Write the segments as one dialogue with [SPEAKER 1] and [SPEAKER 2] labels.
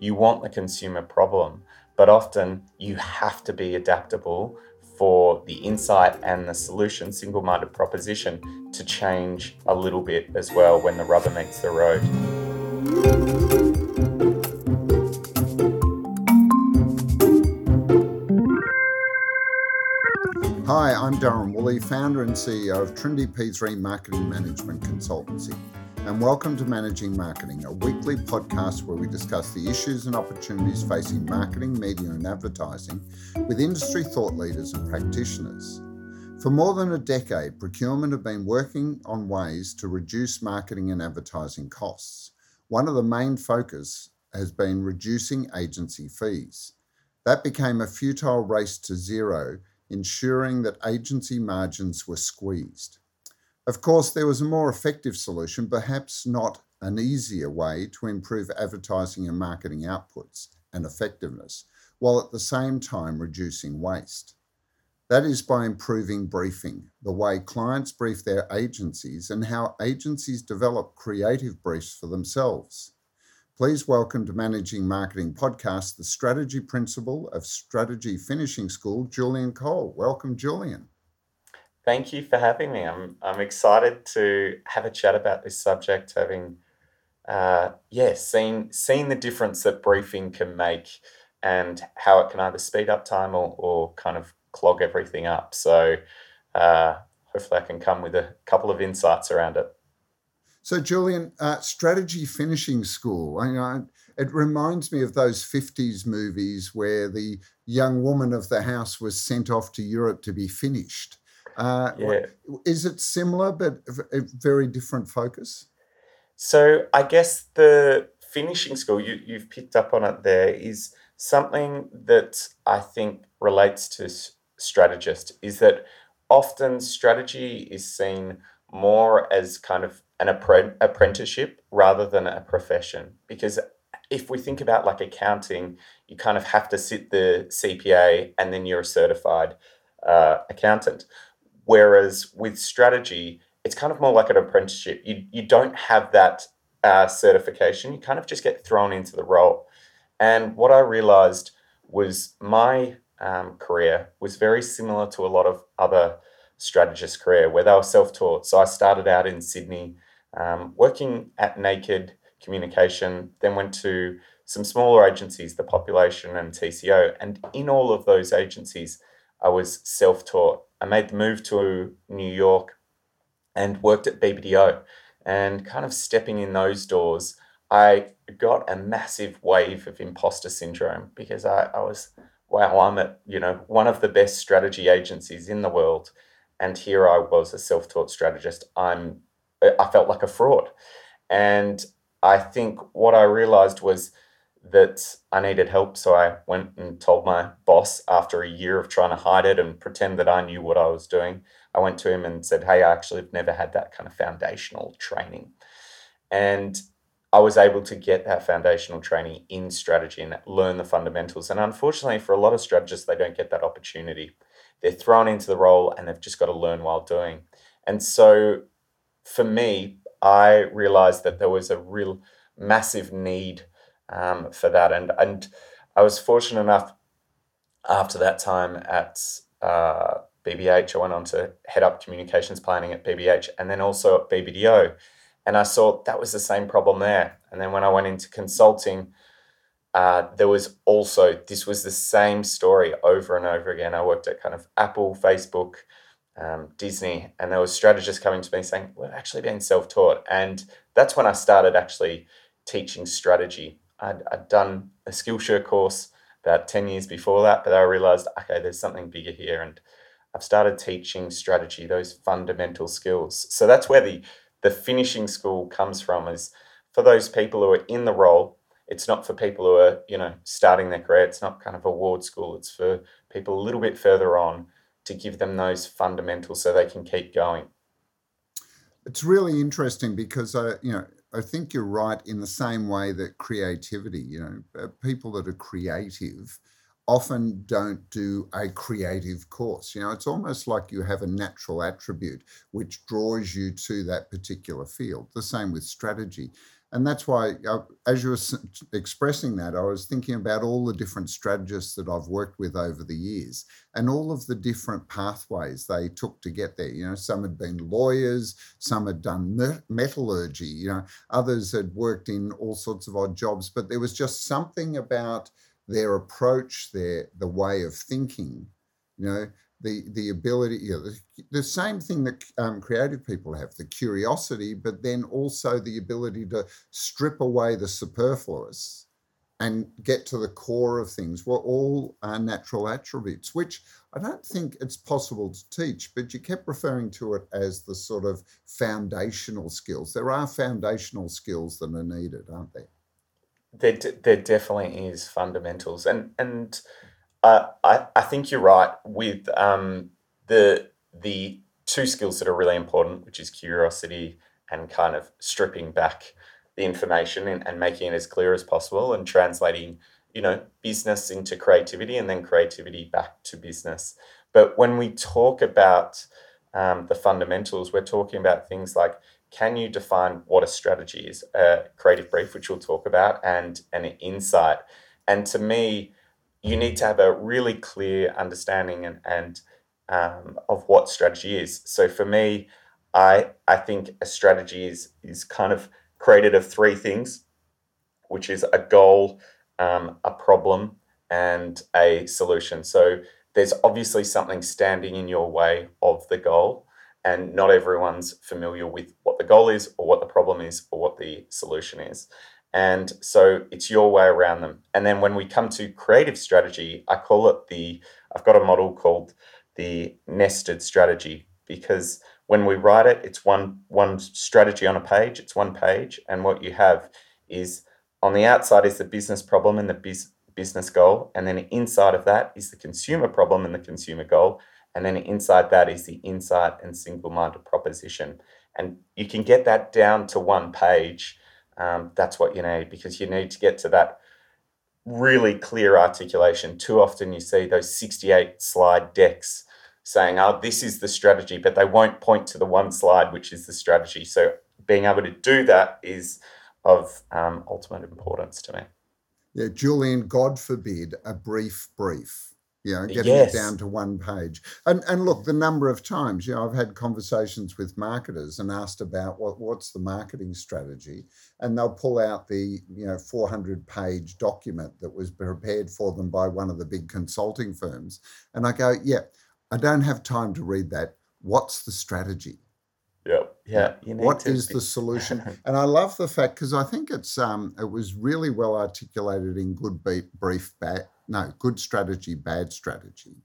[SPEAKER 1] you want the consumer problem, but often you have to be adaptable for the insight and the solution, single minded proposition, to change a little bit as well when the rubber meets the road.
[SPEAKER 2] Hi, I'm Darren Woolley, founder and CEO of Trinity P3 Marketing Management Consultancy and welcome to Managing Marketing, a weekly podcast where we discuss the issues and opportunities facing marketing, media, and advertising with industry thought leaders and practitioners. For more than a decade, procurement have been working on ways to reduce marketing and advertising costs. One of the main focus has been reducing agency fees. That became a futile race to zero, ensuring that agency margins were squeezed. Of course, there was a more effective solution, perhaps not an easier way to improve advertising and marketing outputs and effectiveness, while at the same time reducing waste. That is by improving briefing, the way clients brief their agencies and how agencies develop creative briefs for themselves. Please welcome to Managing Marketing Podcast the strategy principal of Strategy Finishing School, Julian Cole. Welcome, Julian.
[SPEAKER 1] Thank you for having me. I'm I'm excited to have a chat about this subject, having uh, yeah, seen seen the difference that briefing can make and how it can either speed up time or, or kind of clog everything up. So uh, hopefully I can come with a couple of insights around it.
[SPEAKER 2] So Julian, uh, strategy finishing school. I, know, it reminds me of those 50s movies where the young woman of the house was sent off to Europe to be finished. Uh, yeah. Is it similar but a very different focus?
[SPEAKER 1] So I guess the finishing school you you've picked up on it there is something that I think relates to strategist is that often strategy is seen more as kind of an apprenticeship rather than a profession because if we think about like accounting you kind of have to sit the CPA and then you're a certified uh, accountant Whereas with strategy, it's kind of more like an apprenticeship. You, you don't have that uh, certification, you kind of just get thrown into the role. And what I realized was my um, career was very similar to a lot of other strategists' career where they were self taught. So I started out in Sydney um, working at Naked Communication, then went to some smaller agencies, the Population and TCO. And in all of those agencies, I was self taught. I made the move to New York and worked at BBDO. And kind of stepping in those doors, I got a massive wave of imposter syndrome because I, I was, wow, I'm at, you know, one of the best strategy agencies in the world. And here I was a self-taught strategist. I'm I felt like a fraud. And I think what I realized was that I needed help. So I went and told my boss after a year of trying to hide it and pretend that I knew what I was doing. I went to him and said, Hey, I actually have never had that kind of foundational training. And I was able to get that foundational training in strategy and learn the fundamentals. And unfortunately, for a lot of strategists, they don't get that opportunity. They're thrown into the role and they've just got to learn while doing. And so for me, I realized that there was a real massive need um, for that. And and I was fortunate enough after that time at uh, BBH, I went on to head up communications planning at BBH and then also at BBDO. And I saw that was the same problem there. And then when I went into consulting, uh, there was also, this was the same story over and over again. I worked at kind of Apple, Facebook, um, Disney, and there was strategists coming to me saying, We're actually being self taught. And that's when I started actually teaching strategy I'd, I'd done a Skillshare course about 10 years before that, but I realized, okay, there's something bigger here. And I've started teaching strategy, those fundamental skills. So that's where the, the finishing school comes from is for those people who are in the role. It's not for people who are, you know, starting their career. It's not kind of AWARD School. It's for people a little bit further on to give them those fundamentals so they can keep going.
[SPEAKER 2] It's really interesting because, uh, you know, I think you're right in the same way that creativity, you know, uh, people that are creative often don't do a creative course. You know, it's almost like you have a natural attribute which draws you to that particular field. The same with strategy. And that's why, uh, as you were expressing that, I was thinking about all the different strategists that I've worked with over the years and all of the different pathways they took to get there. You know, some had been lawyers, some had done metallurgy, you know, others had worked in all sorts of odd jobs, but there was just something about their approach, their the way of thinking, you know, the the ability, you know, the, the same thing that um, creative people have, the curiosity, but then also the ability to strip away the superfluous and get to the core of things were all uh, natural attributes, which I don't think it's possible to teach, but you kept referring to it as the sort of foundational skills. There are foundational skills that are needed, aren't there?
[SPEAKER 1] There, there definitely is fundamentals. And, and uh, I, I think you're right with um, the the two skills that are really important, which is curiosity and kind of stripping back the information and, and making it as clear as possible and translating, you know, business into creativity and then creativity back to business. But when we talk about um, the fundamentals, we're talking about things like can you define what a strategy is, a creative brief, which we'll talk about, and an insight. And to me, you need to have a really clear understanding and, and um, of what strategy is. So for me, I I think a strategy is is kind of created of three things, which is a goal, um, a problem, and a solution. So there's obviously something standing in your way of the goal, and not everyone's familiar with what the goal is, or what the problem is, or what the solution is. And so it's your way around them. And then when we come to creative strategy, I call it the, I've got a model called the nested strategy because when we write it, it's one, one strategy on a page, it's one page. And what you have is on the outside is the business problem and the biz, business goal. And then inside of that is the consumer problem and the consumer goal. And then inside that is the insight and single minded proposition. And you can get that down to one page um, that's what you need because you need to get to that really clear articulation. Too often you see those 68 slide decks saying, oh, this is the strategy, but they won't point to the one slide, which is the strategy. So being able to do that is of um, ultimate importance to me.
[SPEAKER 2] Yeah, Julian, God forbid a brief brief you know, getting yes. it down to one page. And and look, the number of times, you know, I've had conversations with marketers and asked about what what's the marketing strategy, and they'll pull out the you know 400 page document that was prepared for them by one of the big consulting firms, and I go, yeah, I don't have time to read that. What's the strategy?
[SPEAKER 1] Yeah, yeah.
[SPEAKER 2] What is be- the solution? and I love the fact because I think it's um it was really well articulated in good Beat brief back no, good strategy, bad strategy.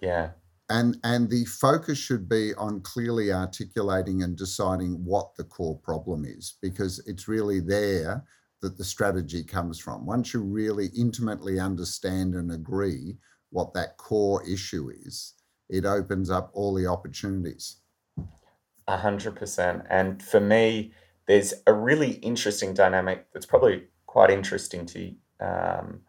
[SPEAKER 1] Yeah.
[SPEAKER 2] And and the focus should be on clearly articulating and deciding what the core problem is, because it's really there that the strategy comes from. Once you really intimately understand and agree what that core issue is, it opens up all the opportunities.
[SPEAKER 1] A hundred percent. And for me, there's a really interesting dynamic that's probably quite interesting to um,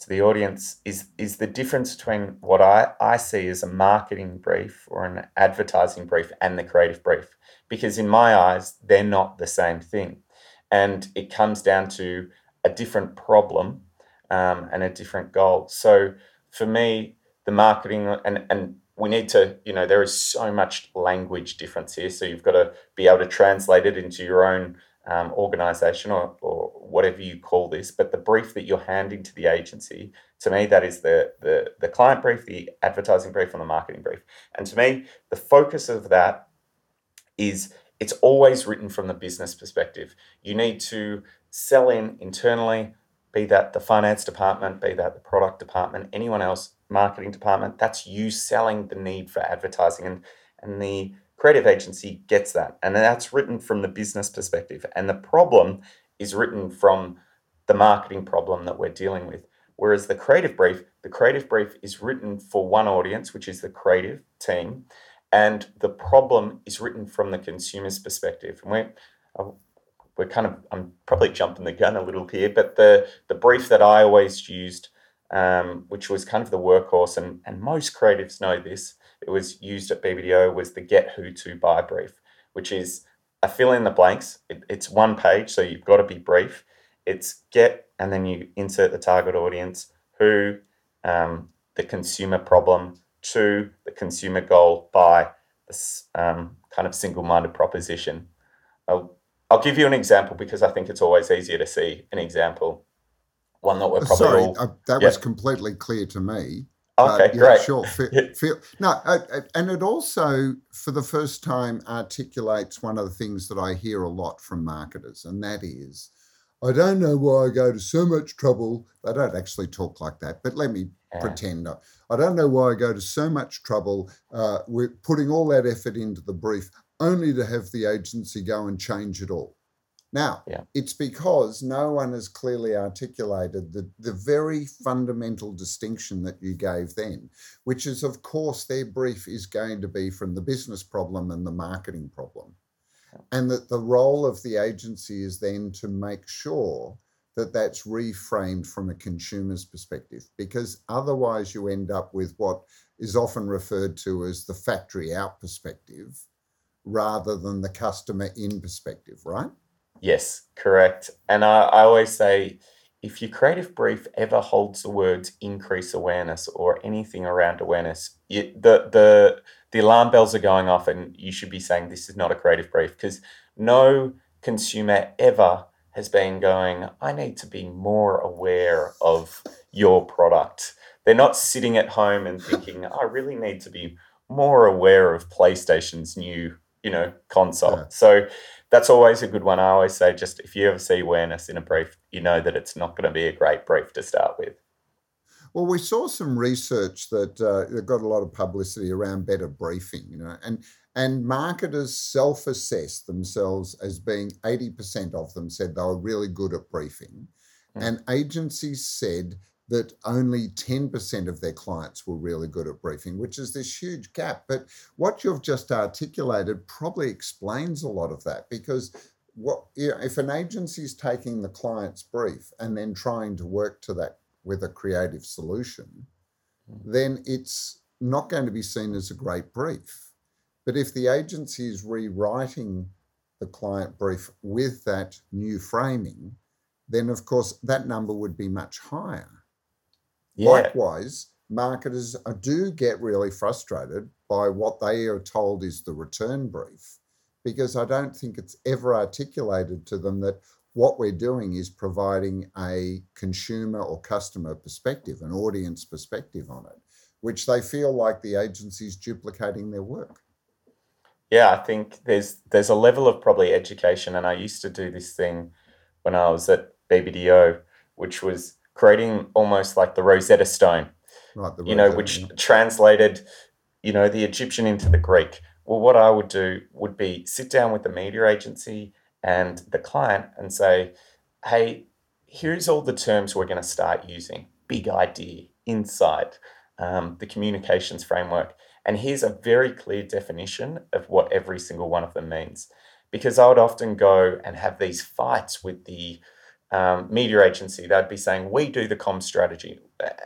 [SPEAKER 1] to the audience is is the difference between what I, I see as a marketing brief or an advertising brief and the creative brief. Because in my eyes, they're not the same thing. And it comes down to a different problem um, and a different goal. So for me, the marketing and, and we need to, you know, there is so much language difference here. So you've got to be able to translate it into your own um, organization or, or whatever you call this, but the brief that you're handing to the agency, to me, that is the, the, the client brief, the advertising brief, and the marketing brief. And to me, the focus of that is it's always written from the business perspective. You need to sell in internally, be that the finance department, be that the product department, anyone else, marketing department, that's you selling the need for advertising. And, and the creative agency gets that. And that's written from the business perspective. And the problem is written from the marketing problem that we're dealing with. Whereas the creative brief, the creative brief is written for one audience, which is the creative team, and the problem is written from the consumer's perspective. And we're, uh, we're kind of, I'm probably jumping the gun a little here, but the, the brief that I always used, um, which was kind of the workhorse, and, and most creatives know this, it was used at BBDO was the get who to by brief, which is a fill in the blanks. It, it's one page, so you've got to be brief. It's get, and then you insert the target audience, who, um, the consumer problem, to the consumer goal by this um, kind of single minded proposition. I'll, I'll give you an example because I think it's always easier to see an example. One that we're probably
[SPEAKER 2] Sorry,
[SPEAKER 1] all.
[SPEAKER 2] uh, that
[SPEAKER 1] yeah.
[SPEAKER 2] was completely clear to me.
[SPEAKER 1] Okay,
[SPEAKER 2] But, yeah,
[SPEAKER 1] great.
[SPEAKER 2] Sure. Feel, feel, no, and it also, for the first time, articulates one of the things that I hear a lot from marketers, and that is, I don't know why I go to so much trouble. They don't actually talk like that, but let me
[SPEAKER 1] Yeah.
[SPEAKER 2] pretend. I- I don't know why I go to so much trouble uh, with putting all that effort into the brief only to have the agency go and change it all. Now,
[SPEAKER 1] Yeah.
[SPEAKER 2] it's because no one has clearly articulated the, the very fundamental distinction that you gave then, which is, of course, their brief is going to be from the business problem and the marketing problem. And that the role of the agency is then to make sure that that's reframed from a consumer's perspective, because otherwise you end up with what is often referred to as the factory out perspective rather than the customer in perspective, right?
[SPEAKER 1] Yes, correct. And I, I always say if your creative brief ever holds the words increase awareness or anything around awareness, you, the, the, the alarm bells are going off and you should be saying this is not a creative brief because no consumer ever has been going, I need to be more aware of your product. They're not sitting at home and thinking, I really need to be more aware of PlayStation's new, you know, console.
[SPEAKER 2] Yeah.
[SPEAKER 1] So that's always a good one. I always say, just if you ever see awareness in a brief, you know that it's not going to be a great brief to start with.
[SPEAKER 2] Well, we saw some research that uh, got a lot of publicity around better briefing, you know, and and marketers self-assess themselves as being 80% of them said they were really good at briefing.
[SPEAKER 1] Mm.
[SPEAKER 2] And agencies said that only 10% of their clients were really good at briefing, which is this huge gap. But what you've just articulated probably explains a lot of that because what you know, if an agency is taking the client's brief and then trying to work to that with a creative solution,
[SPEAKER 1] Mm.
[SPEAKER 2] then it's not going to be seen as a great brief. But if the agency is rewriting the client brief with that new framing, then of course that number would be much higher.
[SPEAKER 1] Yeah,
[SPEAKER 2] Likewise, marketers do get really frustrated by what they are told is the return brief because I don't think it's ever articulated to them that what we're doing is providing a consumer or customer perspective, an audience perspective on it, which they feel like the agency's duplicating their work.
[SPEAKER 1] yeah. I think there's there's a level of probably education, and I used to do this thing when I was at BBDO, which was creating almost like the Rosetta Stone.
[SPEAKER 2] Right, the
[SPEAKER 1] you know, which
[SPEAKER 2] yeah.
[SPEAKER 1] translated, you know, the Egyptian into the Greek. Well, what I would do would be sit down with the media agency and the client and say, hey, here's all the terms we're going to start using big idea, insight, um, the communications framework. And here's a very clear definition of what every single one of them means. Because I would often go and have these fights with the um, media agency. They'd be saying, We do the com strategy.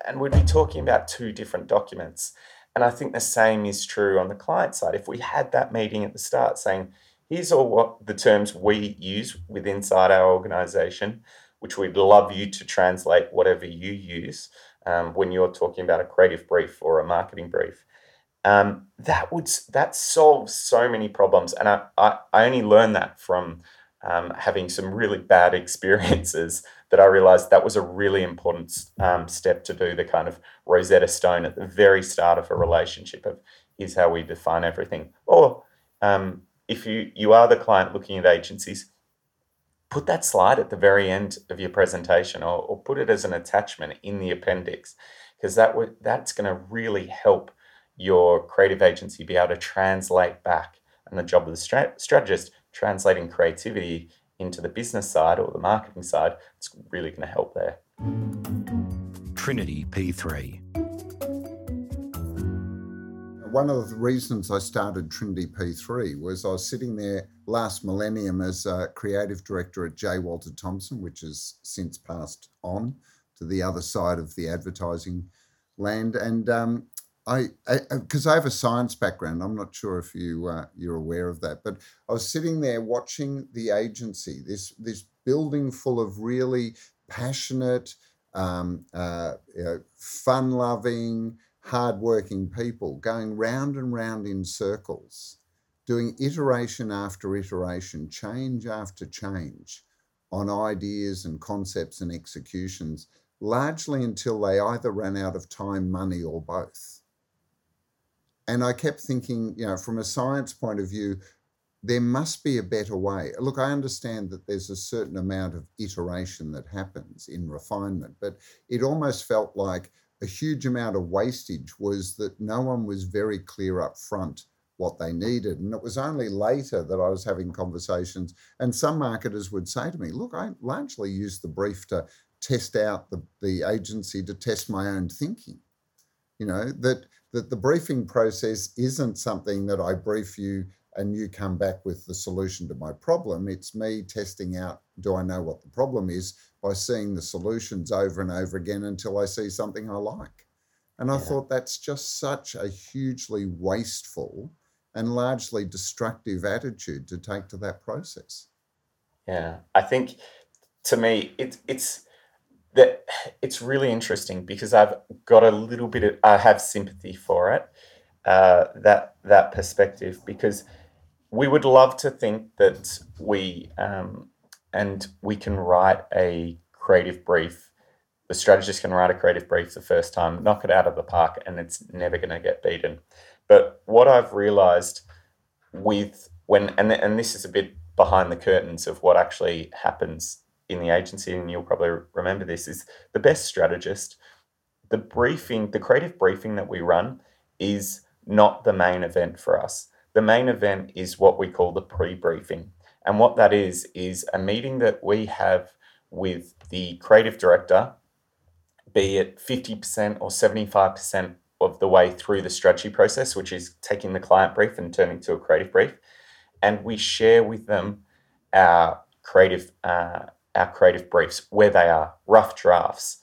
[SPEAKER 1] And we'd be talking about two different documents. And I think the same is true on the client side. If we had that meeting at the start saying, Here's all what the terms we use with inside our organization, which we'd love you to translate whatever you use um, when you're talking about a creative brief or a marketing brief. Um, that would that solves so many problems, and I, I, I only learned that from um, having some really bad experiences that I realized that was a really important um, step to do the kind of Rosetta Stone at the very start of a relationship of how we define everything. Or um, if you you are the client looking at agencies, put that slide at the very end of your presentation or, or put it as an attachment in the appendix because that would that's going to really help your creative agency be able to translate back and the job of the stra- strategist translating creativity into the business side or the marketing side it's really going to help there
[SPEAKER 3] Trinity P3.
[SPEAKER 2] One of the reasons I started Trinity P3 was I was sitting there last millennium as a creative director at J. Walter Thompson, which has since passed on to the other side of the advertising land. And um, I because I, I, have a science background. I'm not sure if you uh, you're aware of that, but I was sitting there watching the agency, this this building full of really passionate, um, uh, you know, fun-loving, hard-working people going round and round in circles, doing iteration after iteration, change after change, on ideas and concepts and executions, largely until they either ran out of time, money, or both and I kept thinking, you know, from a science point of view, there must be a better way. Look, I understand that there's a certain amount of iteration that happens in refinement, but it almost felt like a huge amount of wastage was that no one was very clear up front what they needed. And it was only later that I was having conversations, and some marketers would say to me, Look, I largely used the brief to test out the, the agency to test my own thinking. You know, that that the briefing process isn't something that I brief you and you come back with the solution to my problem. It's me testing out do I know what the problem is by seeing the solutions over and over again until I see something I like. And I yeah. thought that's just such a hugely wasteful and largely destructive attitude to take to that process.
[SPEAKER 1] Yeah, I think to me it, it's that it's really interesting because I've got a little bit of I have sympathy for it, uh, that that perspective because we would love to think that we um, and we can write a creative brief. The strategist can write a creative brief the first time, knock it out of the park, and it's never going to get beaten. But what I've realized with when and and this is a bit behind the curtains of what actually happens in the agency, and you'll probably remember this, is the best strategist. The briefing, the creative briefing that we run is not the main event for us. The main event is what we call the pre briefing. And what that is, is a meeting that we have with the creative director, be it 50% or 75% of the way through the strategy process, which is taking the client brief and turning to a creative brief. And we share with them our creative uh, our creative briefs where they are rough drafts.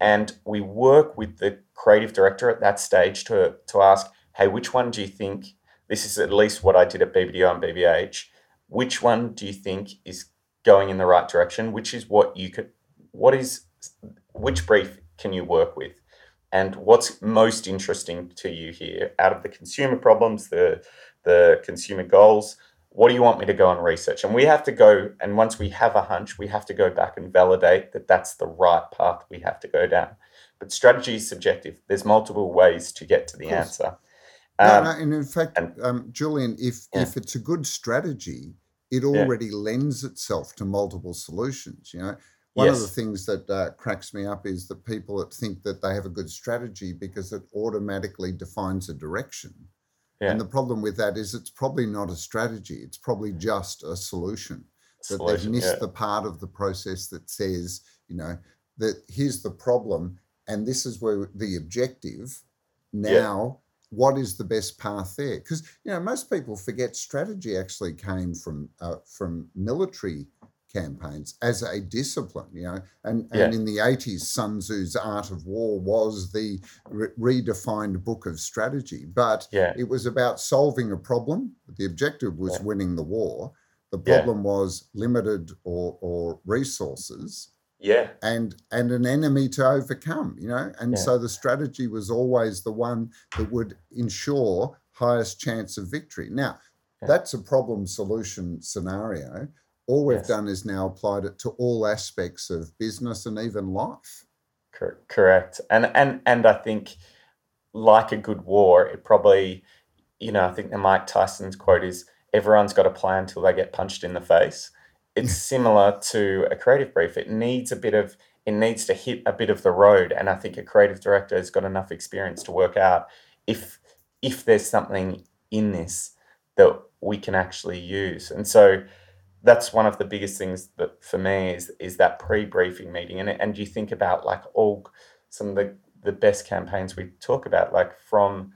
[SPEAKER 1] And we work with the creative director at that stage to, to ask, hey, which one do you think, this is at least what I did at BBDO and BBH, which one do you think is going in the right direction? Which is what you could, what is, which brief can you work with? And what's most interesting to you here out of the consumer problems, the, the consumer goals, what do you want me to go and research? And we have to go, and once we have a hunch, we have to go back and validate that that's the right path we have to go down. But strategy is subjective. There's multiple ways to get to the answer.
[SPEAKER 2] Um, no, no, and in fact, and, um, Julian, if yeah. if it's a good strategy, it already yeah. lends itself to multiple solutions. You know, one yes. of the things that uh, cracks me up is that people that think that they have a good strategy because it automatically defines a direction. Yeah. And the problem with that is it's probably not a strategy, it's probably just a solution. That they've missed yeah. the part of the process that says, you know, that here's the problem and this is where the objective. Now, yeah. what is the best path there? Because you know most people forget strategy actually came from uh, from military campaigns as a discipline, you know. And, yeah. and in the 80s, Sun Tzu's Art of War was the re- redefined book of strategy. But yeah. it was about solving a problem. The objective was yeah. winning the war. The problem was limited or, or resources.
[SPEAKER 1] Yeah.
[SPEAKER 2] And and an enemy to overcome, you know. And so the strategy was always the one that would ensure highest chance of victory. Now, that's a problem solution scenario all we've yes. done is now applied it to all aspects of business and even life.
[SPEAKER 1] Correct. And and and I think like a good war, it probably, you know, I think the Mike Tyson's quote is everyone's got a plan until they get punched in the face. It's similar to a creative brief. It needs a bit of it needs to hit a bit of the road. And I think a creative director has got enough experience to work out if if there's something in this that we can actually use. And so that's one of the biggest things that for me is is that pre-briefing meeting. And and you think about like all some of the the best campaigns we talk about like from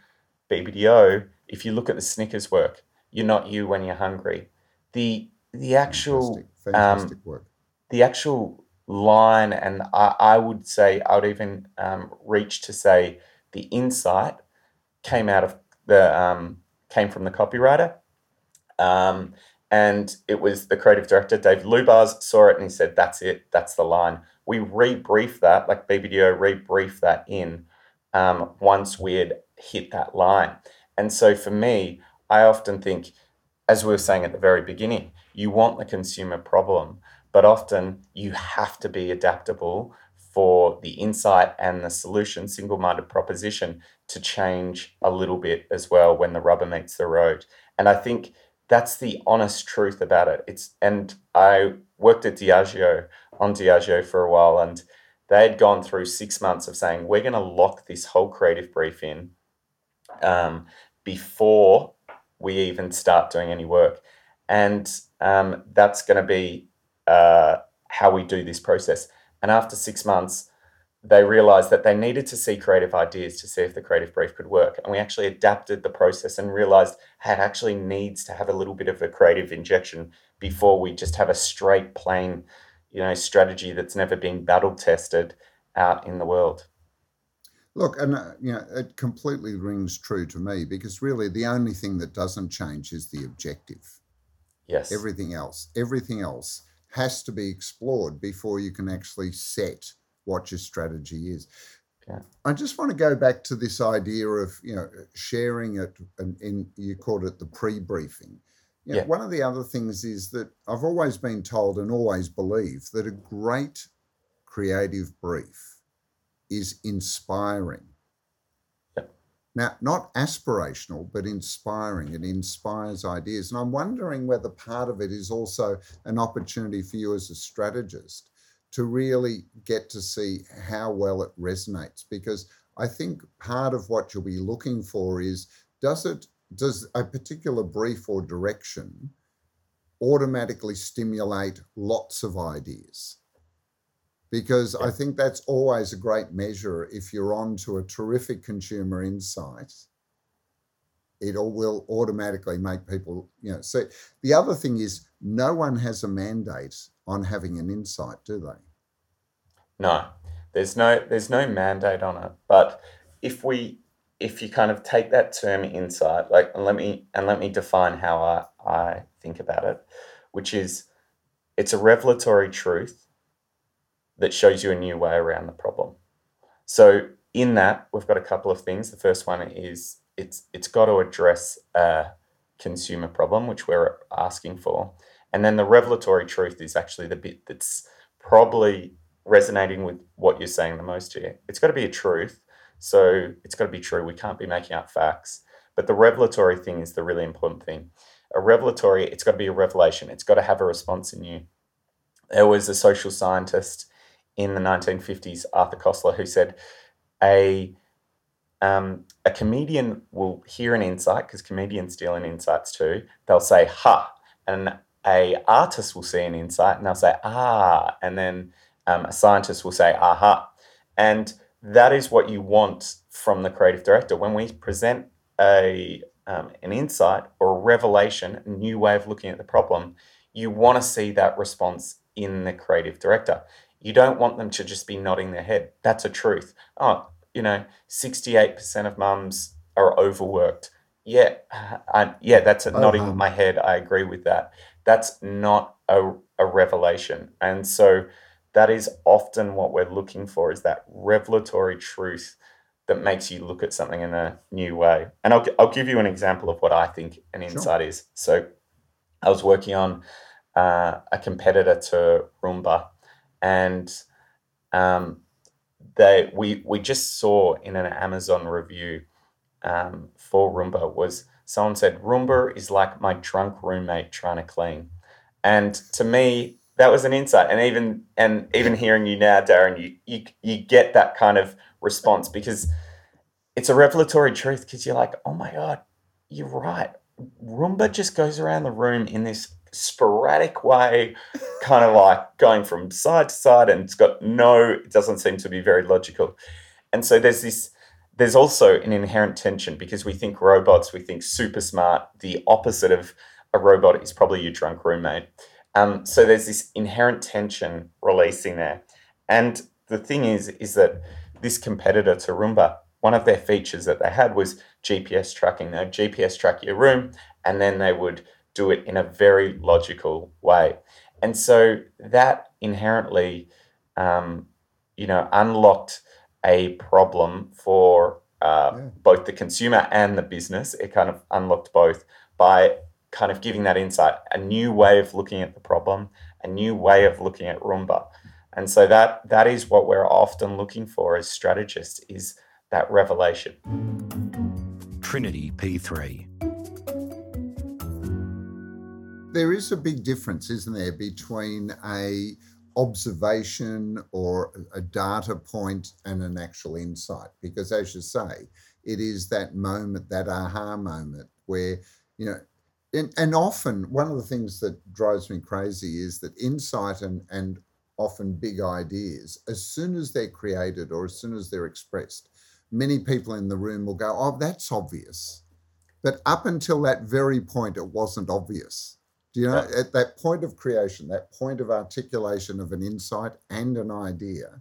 [SPEAKER 1] BBDO if you look at the Snickers work you're not you when you're hungry. The the actual fantastic, fantastic um, work. the actual line and I, I would say I would even um, reach to say the insight came out of the um, came from the copywriter. And it was the creative director, Dave Lubars, saw it and he said, That's it, that's the line. We rebriefed that, like BBDO rebriefed that in um, once we had hit that line. And so for me, I often think, as we were saying at the very beginning, you want the consumer problem, but often you have to be adaptable for the insight and the solution, single minded proposition to change a little bit as well when the rubber meets the road. And I think that's the honest truth about it. It's and I worked at Diageo on Diageo for a while and they had gone through six months of saying we're going to lock this whole creative brief in um, before we even start doing any work, and um, that's going to be uh, how we do this process. And after six months, they realized that they needed to see creative ideas to see if the creative brief could work. And we actually adapted the process and realized it actually needs to have a little bit of a creative injection before we just have a straight, plain, you know, strategy that's never been battle tested out in the world.
[SPEAKER 2] Look, and uh, you know, it completely rings true to me because really the only thing that doesn't change is the objective.
[SPEAKER 1] Yes.
[SPEAKER 2] Everything else, everything else has to be explored before you can actually set what your strategy is.
[SPEAKER 1] Yeah.
[SPEAKER 2] I just want to go back to this idea of you know sharing it, and in, you called it the pre-briefing. You know,
[SPEAKER 1] Yeah.
[SPEAKER 2] One of the other things is that I've always been told and always believe that a great creative brief is inspiring.
[SPEAKER 1] Yep.
[SPEAKER 2] Now, not aspirational, but inspiring. It inspires ideas. And I'm wondering whether part of it is also an opportunity for you as a strategist to really get to see how well it resonates. Because I think part of what you'll be looking for is does it does a particular brief or direction automatically stimulate lots of ideas? Because I think that's always a great measure if you're on to a terrific consumer insight. It all will automatically make people, you know. So the other thing is, no one has a mandate on having an insight, do they?
[SPEAKER 1] No, there's no there's no mandate on it. But if we if you kind of take that term insight, like and let me and let me define how I, I think about it, which is it's a revelatory truth that shows you a new way around the problem. So in that, we've got a couple of things. The first one is it's it's got to address a consumer problem, which we're asking for. And then the revelatory truth is actually the bit that's probably resonating with what you're saying the most here. It's got to be a truth. So it's got to be true. We can't be making up facts. But the revelatory thing is the really important thing. A revelatory, it's got to be a revelation. It's got to have a response in you. There was a social scientist in the 1950s, Arthur Koestler, who said a um, a comedian will hear an insight because comedians deal in insights too. They'll say "ha," and a artist will see an insight and they'll say "ah," and then um, a scientist will say "aha," and that is what you want from the creative director when we present a um, an insight or a revelation, a new way of looking at the problem. You want to see that response in the creative director. You don't want them to just be nodding their head. That's a truth. Oh, you know, 68% of mums are overworked. Yeah, I, yeah, that's a nodding
[SPEAKER 2] Uh-huh.
[SPEAKER 1] of my head. I agree with that. That's not a, a revelation. And so that is often what we're looking for is that revelatory truth that makes you look at something in a new way. And I'll, I'll give you an example of what I think an
[SPEAKER 2] Sure.
[SPEAKER 1] insight is. So I was working on uh, a competitor to Roomba, and um, they we we just saw in an Amazon review um, for Roomba was someone said Roomba is like my drunk roommate trying to clean, and to me that was an insight. And even and even hearing you now, Darren, you you you get that kind of response because it's a revelatory truth because you're like, oh my god, you're right. Roomba just goes around the room in this sporadic way, kind of like going from side to side, and it's got no, it doesn't seem to be very logical. And so there's this, there's also an inherent tension because we think robots, we think super smart. The opposite of a robot is probably your drunk roommate. Um, so there's this inherent tension releasing there. And the thing is, is that this competitor to Roomba, one of their features that they had was GPS tracking. They'd GPS track your room and then they would do it in a very logical way. And so that inherently, um, you know, unlocked a problem for uh, yeah. both the consumer and the business. It kind of unlocked both by kind of giving that insight, a new way of looking at the problem, a new way of looking at Roomba. And so that that is what we're often looking for as strategists is that revelation.
[SPEAKER 3] Trinity P3.
[SPEAKER 2] There is a big difference, isn't there, between a observation or a data point and an actual insight because as you say it is that moment that aha moment where you know and, and often one of the things that drives me crazy is that insight and and often big ideas as soon as they're created or as soon as they're expressed many people in the room will go, oh, that's obvious. But up until that very point, it wasn't obvious. Do you know, yeah. at that point of creation, that point of articulation of an insight and an idea,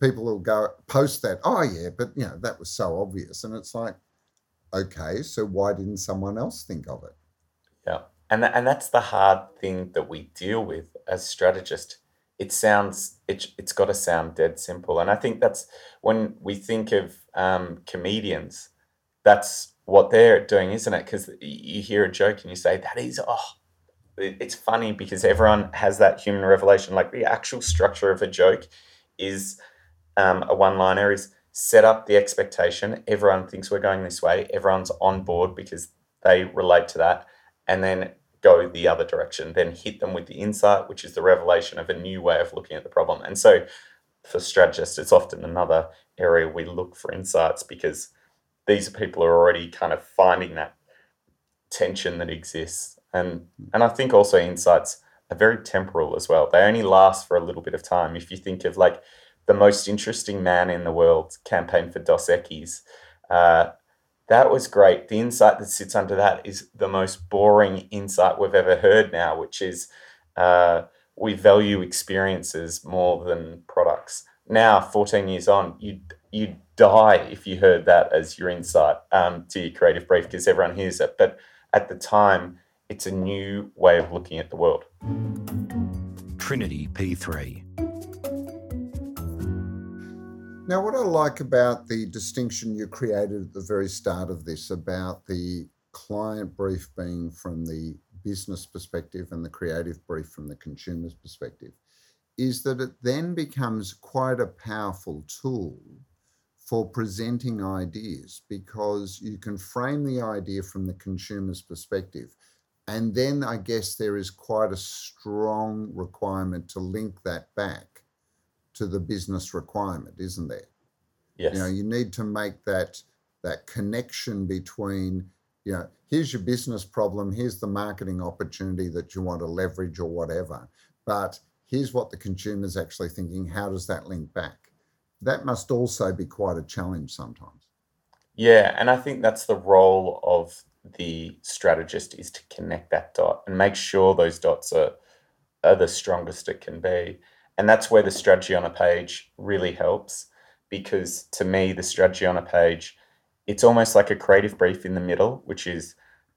[SPEAKER 2] people will go post that, oh, yeah, but, you know, that was so obvious. And it's like, okay, so why didn't someone else think of it?
[SPEAKER 1] Yeah. And, th- and that's the hard thing that we deal with as strategists it sounds it, it's got to sound dead simple and i think that's when we think of um, comedians that's what they're doing isn't it because you hear a joke and you say that is oh it's funny because everyone has that human revelation like the actual structure of a joke is um, a one liner is set up the expectation everyone thinks we're going this way everyone's on board because they relate to that and then go the other direction, then hit them with the insight, which is the revelation of a new way of looking at the problem. And so for strategists, it's often another area we look for insights because these people are already kind of finding that tension that exists. And and I think also insights are very temporal as well. They only last for a little bit of time. If you think of like the most interesting man in the world campaign for Dos Equis, uh, that was great. The insight that sits under that is the most boring insight we've ever heard now, which is uh, we value experiences more than products. Now, 14 years on, you you die if you heard that as your insight um, to your creative brief because everyone hears it. But at the time, it's a new way of looking at the world.
[SPEAKER 3] Trinity P3.
[SPEAKER 2] Now, what I like about the distinction you created at the very start of this about the client brief being from the business perspective and the creative brief from the consumer's perspective is that it then becomes quite a powerful tool for presenting ideas because you can frame the idea from the consumer's perspective. And then I guess there is quite a strong requirement to link that back to the business requirement, isn't there?
[SPEAKER 1] Yes.
[SPEAKER 2] You know, you need to make that that connection between, you know, here's your business problem, here's the marketing opportunity that you want to leverage or whatever. But here's what the consumer's actually thinking. How does that link back? That must also be quite a challenge sometimes.
[SPEAKER 1] Yeah, and I think that's the role of the strategist is to connect that dot and make sure those dots are are the strongest it can be. And that's where the strategy on a page really helps because to me, the strategy on a page, it's almost like a creative brief in the middle, which is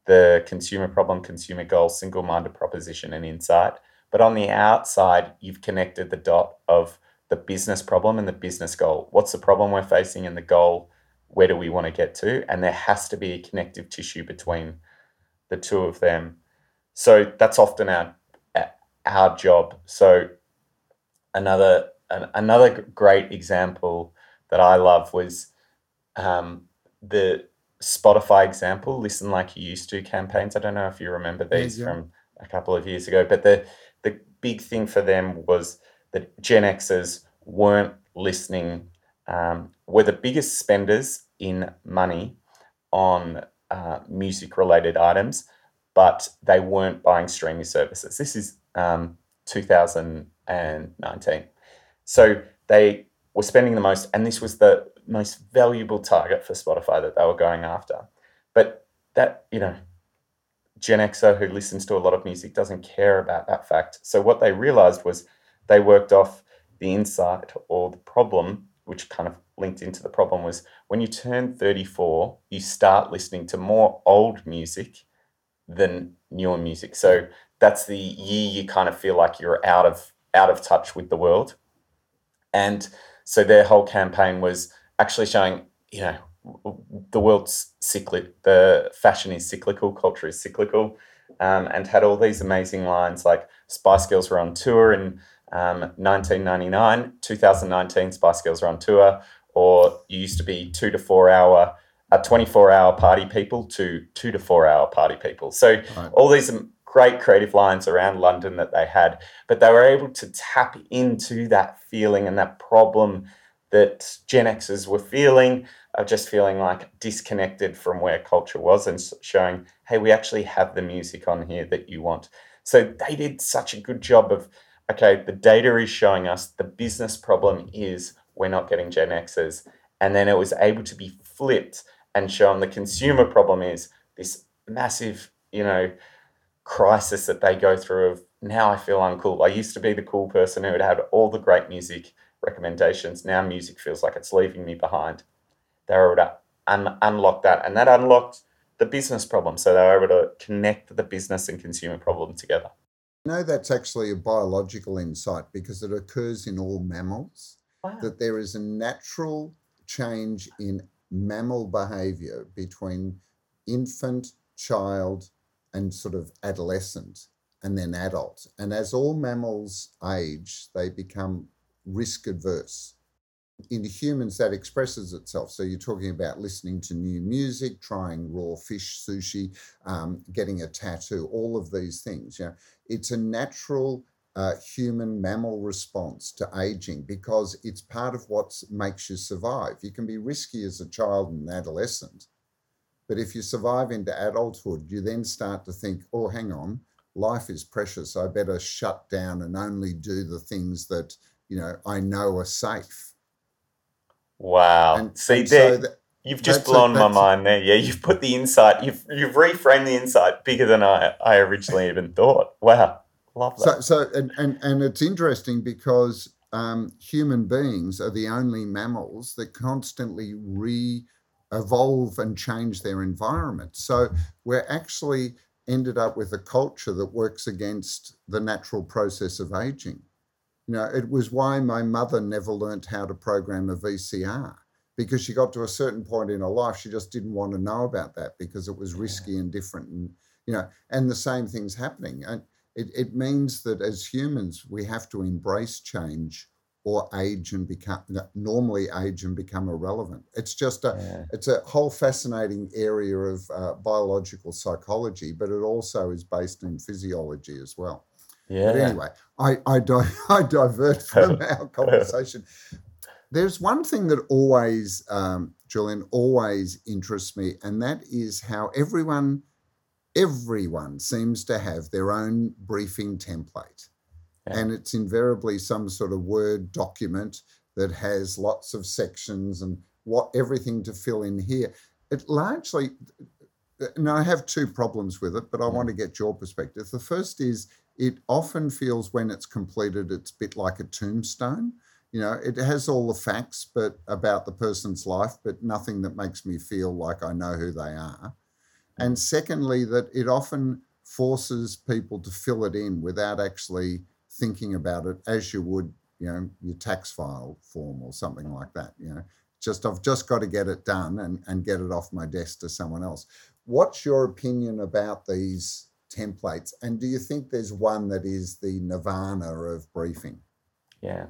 [SPEAKER 1] the consumer problem, consumer goal, single minded proposition, and insight. But on the outside, you've connected the dot of the business problem and the business goal. What's the problem we're facing and the goal? Where do we want to get to? And there has to be a connective tissue between the two of them. So that's often our our job. So another an, another great example that I love was um, the Spotify example, "Listen Like You Used to" campaigns. I don't know if you remember these yeah, yeah. from a couple of years ago, but the the big thing for them was that Gen Xers weren't listening, um, were the biggest spenders in money on uh, music related items, but they weren't buying streaming services. This is um, 2019. So they were spending the most, and this was the most valuable target for Spotify that they were going after. But that, you know, Gen Xer who listens to a lot of music doesn't care about that fact. So what they realized was they worked off the insight or the problem which kind of linked into the problem, was when you turn 34, you start listening to more old music than newer music. So that's the year you kind of feel like you're out of out of touch with the world. And so their whole campaign was actually showing, you know, the world's cyclic, the fashion is cyclical, culture is cyclical, um, and had all these amazing lines like Spice Girls were on tour in um, 1999, 2019, Spice Girls are on tour, or you used to be two to four hour, uh, 24 hour party people to two to four hour party people. So right. all these great creative lines around London that they had, but they were able to tap into that feeling and that problem that Gen Xers were feeling, of just feeling like disconnected from where culture was and showing, hey, we actually have the music on here that you want. So they did such a good job of, okay, the data is showing us the business problem is we're not getting Gen Xers. And then it was able to be flipped and shown the consumer problem is this massive, you know, crisis that they go through of now I feel uncool. I used to be the cool person who had had all the great music recommendations. Now music feels like it's leaving me behind. They were able to un- unlock that, and that unlocked the business problem. So they were able to connect the business and consumer problem together.
[SPEAKER 2] You know, that's actually a biological insight because it occurs in all mammals. Wow. That there is a natural change in mammal behavior between infant, child, and sort of adolescent and then adult. And as all mammals age, they become risk adverse. In humans, that expresses itself. So you're talking about listening to new music, trying raw fish sushi, um, getting a tattoo, all of these things. You know, it's a natural uh, human mammal response to aging because it's part of what makes you survive. You can be risky as a child and adolescent, but if you survive into adulthood, you then start to think, oh, hang on, life is precious. I better shut down and only do the things that you know I know are safe.
[SPEAKER 1] Wow. And, See and there. So that, You've just blown a, my mind there. Yeah, you've put the insight, you've you've reframed the insight bigger than I, I originally even thought. Wow. Love
[SPEAKER 2] that. So, so and, and, and it's interesting because um, human beings are the only mammals that constantly re evolve and change their environment. So we're actually ended up with a culture that works against the natural process of aging. You know, it was why my mother never learnt how to program a VCR because she got to a certain point in her life, she just didn't want to know about that because it was risky and different. And, you know, and the same thing's happening. And it, it means that as humans, we have to embrace change or age and become normally age and become irrelevant. It's just a yeah. it's a whole fascinating area of uh, biological psychology, but it also is based in physiology as well. Yeah. But anyway, I I, di- I divert from our conversation. There's one thing that always, um, Julian, always interests me, and that is how everyone, everyone seems to have their own briefing template. Yeah. And it's invariably some sort of Word document that has lots of sections and what everything to fill in here. It largely, now I have two problems with it, but I want to get your perspective. The first is it often feels when it's completed, it's a bit like a tombstone. You know, it has all the facts but about the person's life, but nothing that makes me feel like I know who they are. And secondly, that it often forces people to fill it in without actually thinking about it as you would, you know, your tax file form or something like that. You know, just I've just got to get it done and, and get it off my desk to someone else. What's your opinion about these templates? And do you think there's one that is the nirvana of briefing?
[SPEAKER 1] Yeah,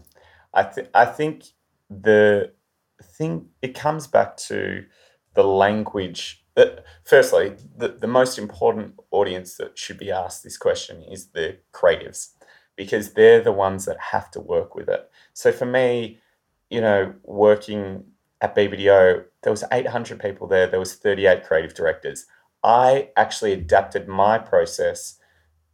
[SPEAKER 1] I th- I think the thing it comes back to the language. That, firstly, the, the most important audience that should be asked this question is the creatives because they're the ones that have to work with it. So for me, you know, working at BBDO, there was 800 people there. There was 38 creative directors. I actually adapted my process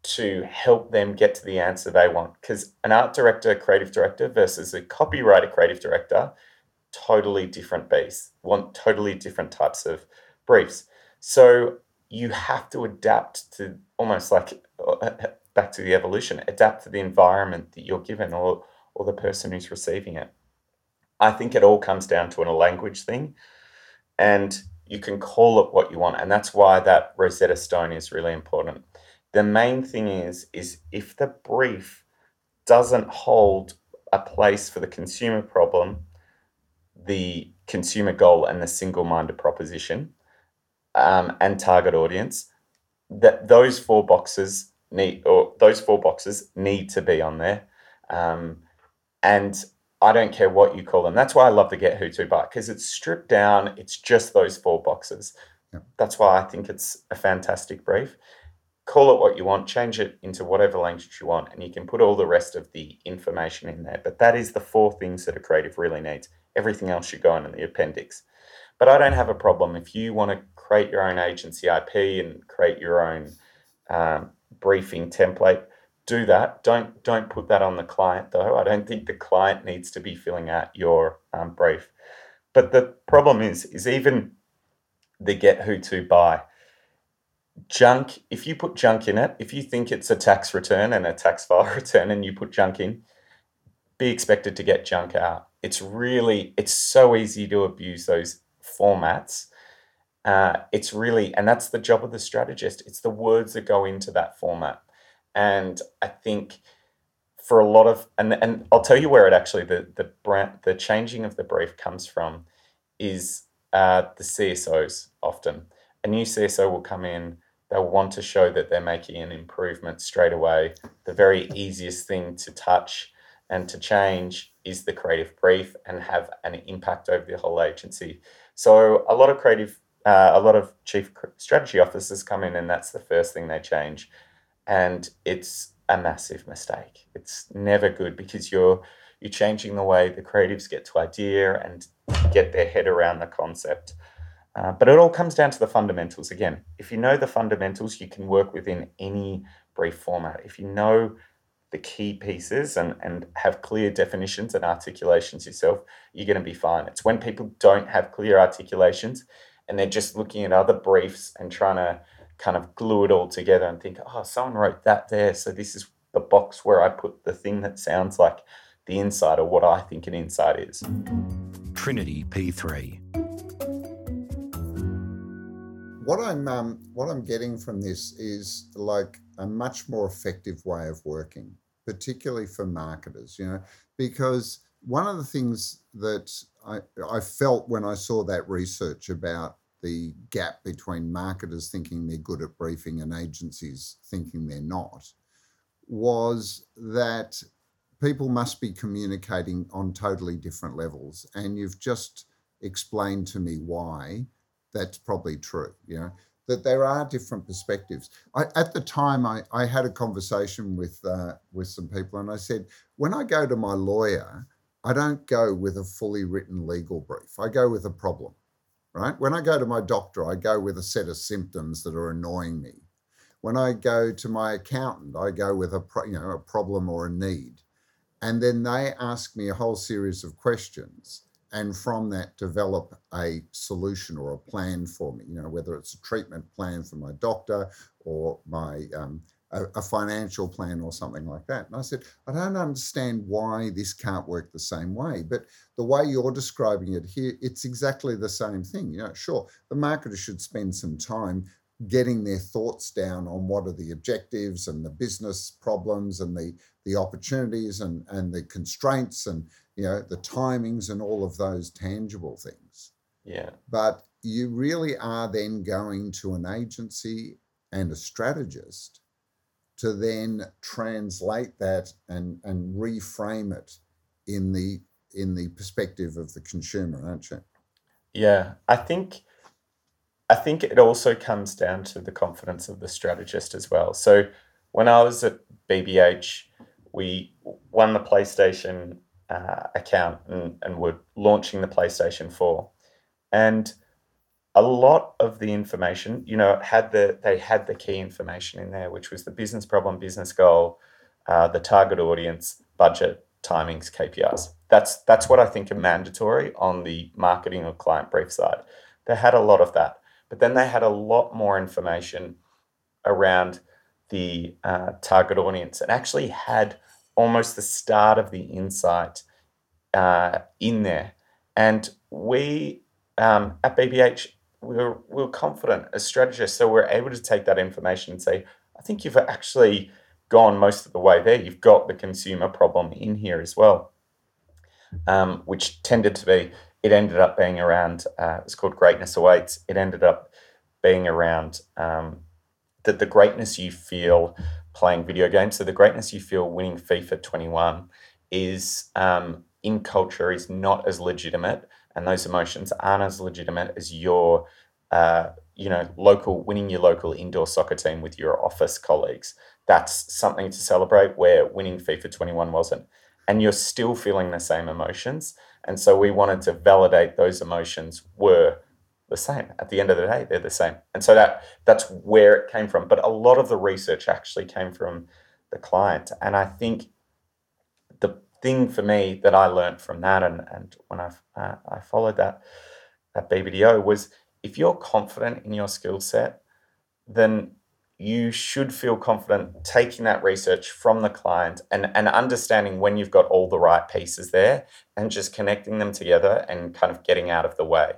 [SPEAKER 1] to help them get to the answer they want because an art director, creative director versus a copywriter, creative director, totally different beasts, want totally different types of briefs. So you have to adapt to almost like back to the evolution, adapt to the environment that you're given or or the person who's receiving it. I think it all comes down to a language thing. And you can call it what you want. And that's why that Rosetta Stone is really important. The main thing is, is if the brief doesn't hold a place for the consumer problem, the consumer goal, and the single-minded proposition, um, and target audience, that those four boxes need or those four boxes need to be on there. Um, and I don't care what you call them. That's why I love the Get Who to By because it's stripped down. It's just those four boxes. That's why I think it's a fantastic brief. Call it what you want, change it into whatever language you want, and you can put all the rest of the information in there. But that is the four things that a creative really needs. Everything else should go in the appendix. But I don't have a problem if you want to create your own agency IP and create your own um, briefing template do that. Don't don't put that on the client though. I don't think the client needs to be filling out your um, brief. But the problem is is even the get who to by junk. If you put junk in it, if you think it's a tax return and a tax file return, and you put junk in, be expected to get junk out. It's really it's so easy to abuse those formats. Uh, it's really and that's the job of the strategist. It's the words that go into that format and I think for a lot of and and I'll tell you where it actually the the brand the changing of the brief comes from is uh, the CSOs often. A new CSO will come in, they'll want to show that they're making an improvement straight away. The very easiest thing to touch and to change is the creative brief and have an impact over the whole agency. So a lot of creative, uh, a lot of chief strategy officers come in, and that's the first thing they change and it's a massive mistake. It's never good because you're you're changing the way the creatives get to idea and get their head around the concept. Uh, but it all comes down to the fundamentals again. If you know the fundamentals, you can work within any brief format. If you know the key pieces and, and have clear definitions and articulations yourself, you're going to be fine. It's when people don't have clear articulations and they're just looking at other briefs and trying to kind of glue it all together and think, oh, someone wrote that there. So this is the box where I put the thing that sounds like the inside or what I think an inside is.
[SPEAKER 3] Trinity P3.
[SPEAKER 2] What I'm um, what I'm getting from this is like a much more effective way of working, particularly for marketers. You know, because one of the things that I, I felt when I saw that research about the gap between marketers thinking they're good at briefing and agencies thinking they're not was that people must be communicating on totally different levels. And you've just explained to me why that's probably true, you know, that there are different perspectives. I, at the time, I, I had a conversation with, uh, with some people and I said, when I go to my lawyer, I don't go with a fully written legal brief. I go with a problem right? When I go to my doctor, I go with a set of symptoms that are annoying me. When I go to my accountant, I go with a you know a problem or a need, and then they ask me a whole series of questions, and from that develop a solution or a plan for me. You know whether it's a treatment plan for my doctor or my um, a, a, financial plan or something like that. And I said, I don't understand why this can't work the same way. But the way you're describing it here, it's exactly the same thing. You know, sure, the marketer should spend some time getting their thoughts down on what are the objectives and the business problems and the the opportunities and and the constraints and you know the timings and all of those tangible things.
[SPEAKER 1] Yeah.
[SPEAKER 2] But you really are then going to an agency and a strategist to then translate that and and reframe it in the in the perspective of the consumer, aren't you?
[SPEAKER 1] Yeah, I think I think it also comes down to the confidence of the strategist as well. So when I was at BBH, we won the PlayStation uh, account and, and were launching the PlayStation 4. And a lot of the information, you know, had the they had the key information in there, which was the business problem, business goal, uh, the target audience, budget, timings, KPIs. That's that's what I think are mandatory on the marketing or client brief side. They had a lot of that, but then they had a lot more information around the uh, target audience and actually had almost the start of the insight uh, in there. And we um, at BBH, we were, we were confident as strategists, so we're able to take that information and say, I think you've actually gone most of the way there. You've got the consumer problem in here as well, um, which tended to be, it ended up being around, uh, it's called Greatness Awaits. It ended up being around um, that the greatness you feel playing video games, so the greatness you feel winning FIFA 21 is um, in culture is not as legitimate and those emotions aren't as legitimate as your uh, you know local winning your local indoor soccer team with your office colleagues that's something to celebrate where winning FIFA 21 wasn't. And you're still feeling the same emotions. And so we wanted to validate those emotions were the same. At the end of the day, they're the same. And so that that's where it came from. But a lot of the research actually came from the client. And I think the thing for me that I learned from that and, and when I, uh, I followed that at BBDO was if you're confident in your skill set, then you should feel confident taking that research from the client and, and understanding when you've got all the right pieces there and just connecting them together and kind of getting out of the way.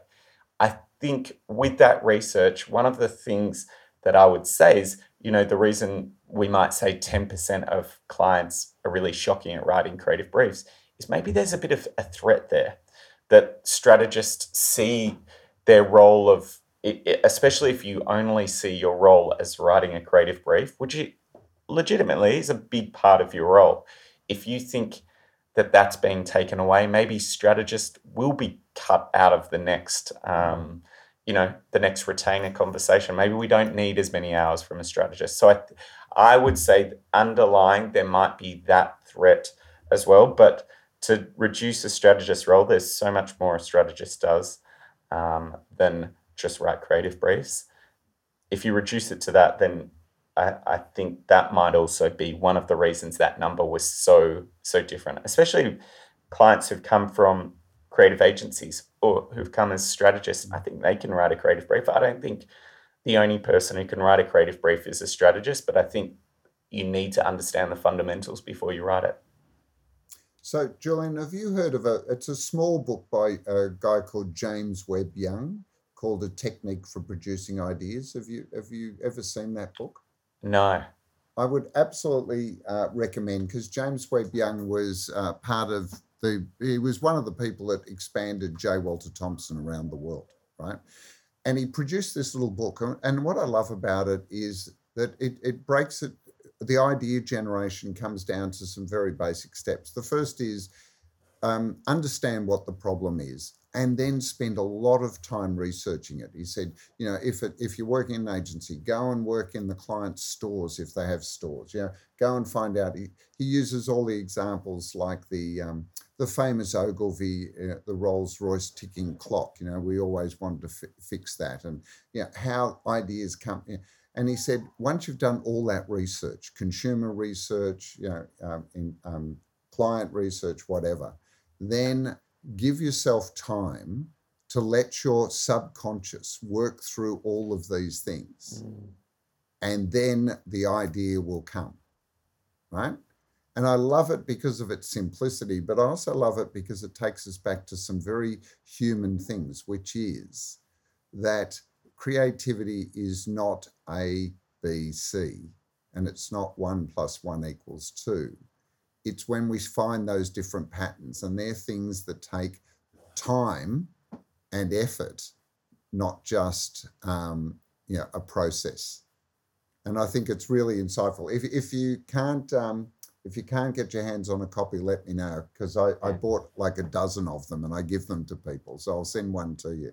[SPEAKER 1] I think with that research, one of the things that I would say is, you know, the reason we might say 10% of clients are really shocking at writing creative briefs is maybe there's a bit of a threat there that strategists see their role of especially if you only see your role as writing a creative brief, which it legitimately is a big part of your role. If you think that that's being taken away, maybe strategists will be cut out of the next, um, you know, the next retainer conversation. Maybe we don't need as many hours from a strategist. So I, I would say underlying there might be that threat as well, but to reduce a strategist role, there's so much more a strategist does um, than just write creative briefs. If you reduce it to that, then I, I think that might also be one of the reasons that number was so so different, especially clients who've come from creative agencies or who've come as strategists. I think they can write a creative brief. I don't think the only person who can write a creative brief is a strategist, but I think you need to understand the fundamentals before you write it.
[SPEAKER 2] So, Julian, have you heard of a? It's a small book by a guy called James Webb Young, called A Technique for Producing Ideas. Have you have you ever seen that book?
[SPEAKER 1] No.
[SPEAKER 2] I would absolutely uh, recommend because James Webb Young was uh, part of the. He was one of the people that expanded J. Walter Thompson around the world, right? And he produced this little book. And what I love about it is that it, it breaks it. The idea generation comes down to some very basic steps. The first is um, understand what the problem is and then spend a lot of time researching it. He said, you know, if it, if you're working in an agency, go and work in the client's stores if they have stores. You know, go and find out. He, he uses all the examples like the um, the famous Ogilvy, uh, the Rolls Royce ticking clock. You know, we always wanted to fi- fix that, and you know, how ideas come. You know, and he said, once you've done all that research, consumer research, you know, um, in, um, client research, whatever, then give yourself time to let your subconscious work through all of these things. Mm. And then the idea will come, right? And I love it because of its simplicity, but I also love it because it takes us back to some very human things, which is that creativity is not A, B, C, and it's not one plus one equals two it's when we find those different patterns, and they're things that take time and effort, not just um, you know a process. And I think it's really insightful. If if you can't um, if you can't get your hands on a copy, let me know because I, I bought like a dozen of them and I give them to people. So I'll send one to you.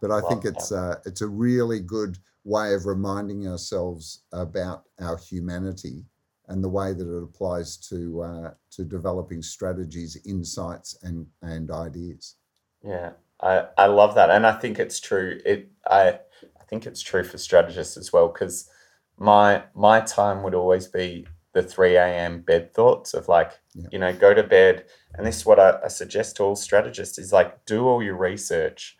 [SPEAKER 2] But I think it's uh, it's a really good way of reminding ourselves about our humanity and the way that it applies to uh, to developing strategies, insights, and and ideas.
[SPEAKER 1] Yeah, I, I love that, and I think it's true. It I I think it's true for strategists as well because my my time would always be the 3 a.m. bed thoughts of like, yeah. you know, go to bed. And this is what I, I, suggest to all strategists is like, do all your research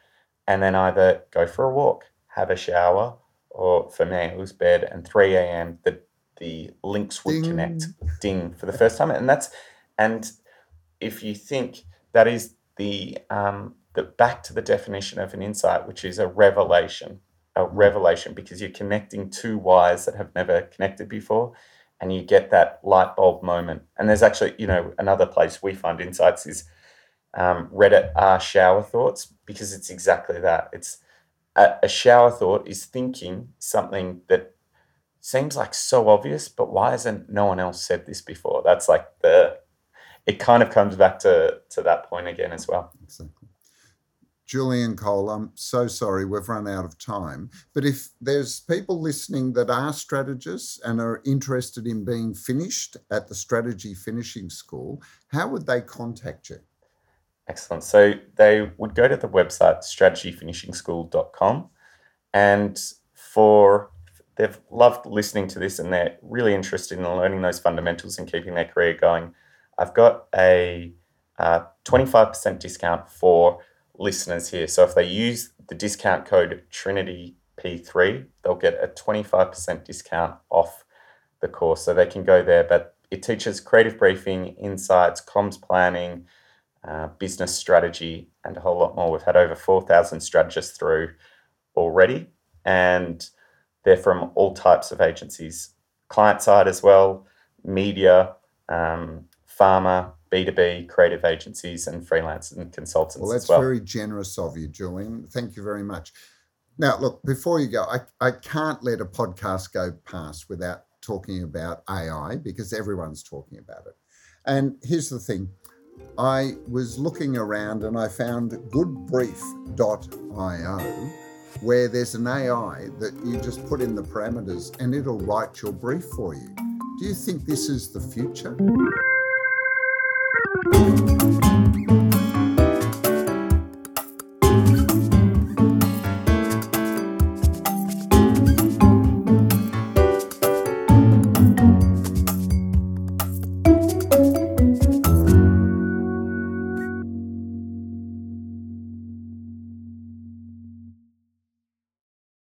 [SPEAKER 1] and then either go for a walk, have a shower, or for me, it was bed and 3 a.m. The the links would ding. connect ding for the first time and that's and if you think that is the um, the back to the definition of an insight, which is a revelation, a revelation, because you're connecting two wires that have never connected before, and you get that light bulb moment. And there's actually, you know, another place we find insights is um, Reddit are shower thoughts because it's exactly that. It's a, a shower thought is thinking something that seems like so obvious, but why hasn't no one else said this before? That's like the it kind of comes back to to that point again as well.
[SPEAKER 2] Exactly. Julian Cole, I'm so sorry we've run out of time. But if there's people listening that are strategists and are interested in being finished at the Strategy Finishing School, how would they contact you?
[SPEAKER 1] Excellent. So they would go to the website strategyfinishingschool.com and for they've loved listening to this and they're really interested in learning those fundamentals and keeping their career going. I've got a uh, 25% discount for listeners here. So if they use the discount code Trinity P3, they'll get a 25% discount off the course. So they can go there. But it teaches creative briefing, insights, comms planning, uh, business strategy, and a whole lot more. We've had over 4,000 strategists through already, and they're from all types of agencies, client side as well, media, um, pharma, B2B, creative agencies, and freelancers and consultants
[SPEAKER 2] Well, that's
[SPEAKER 1] well.
[SPEAKER 2] very generous of you, Julian. Thank you very much. Now, look, before you go, I, I can't let a podcast go past without talking about AI because everyone's talking about it. And here's the thing I was looking around and I found goodbrief.io where there's an AI that you just put in the parameters and it'll write your brief for you. Do you think this is the future?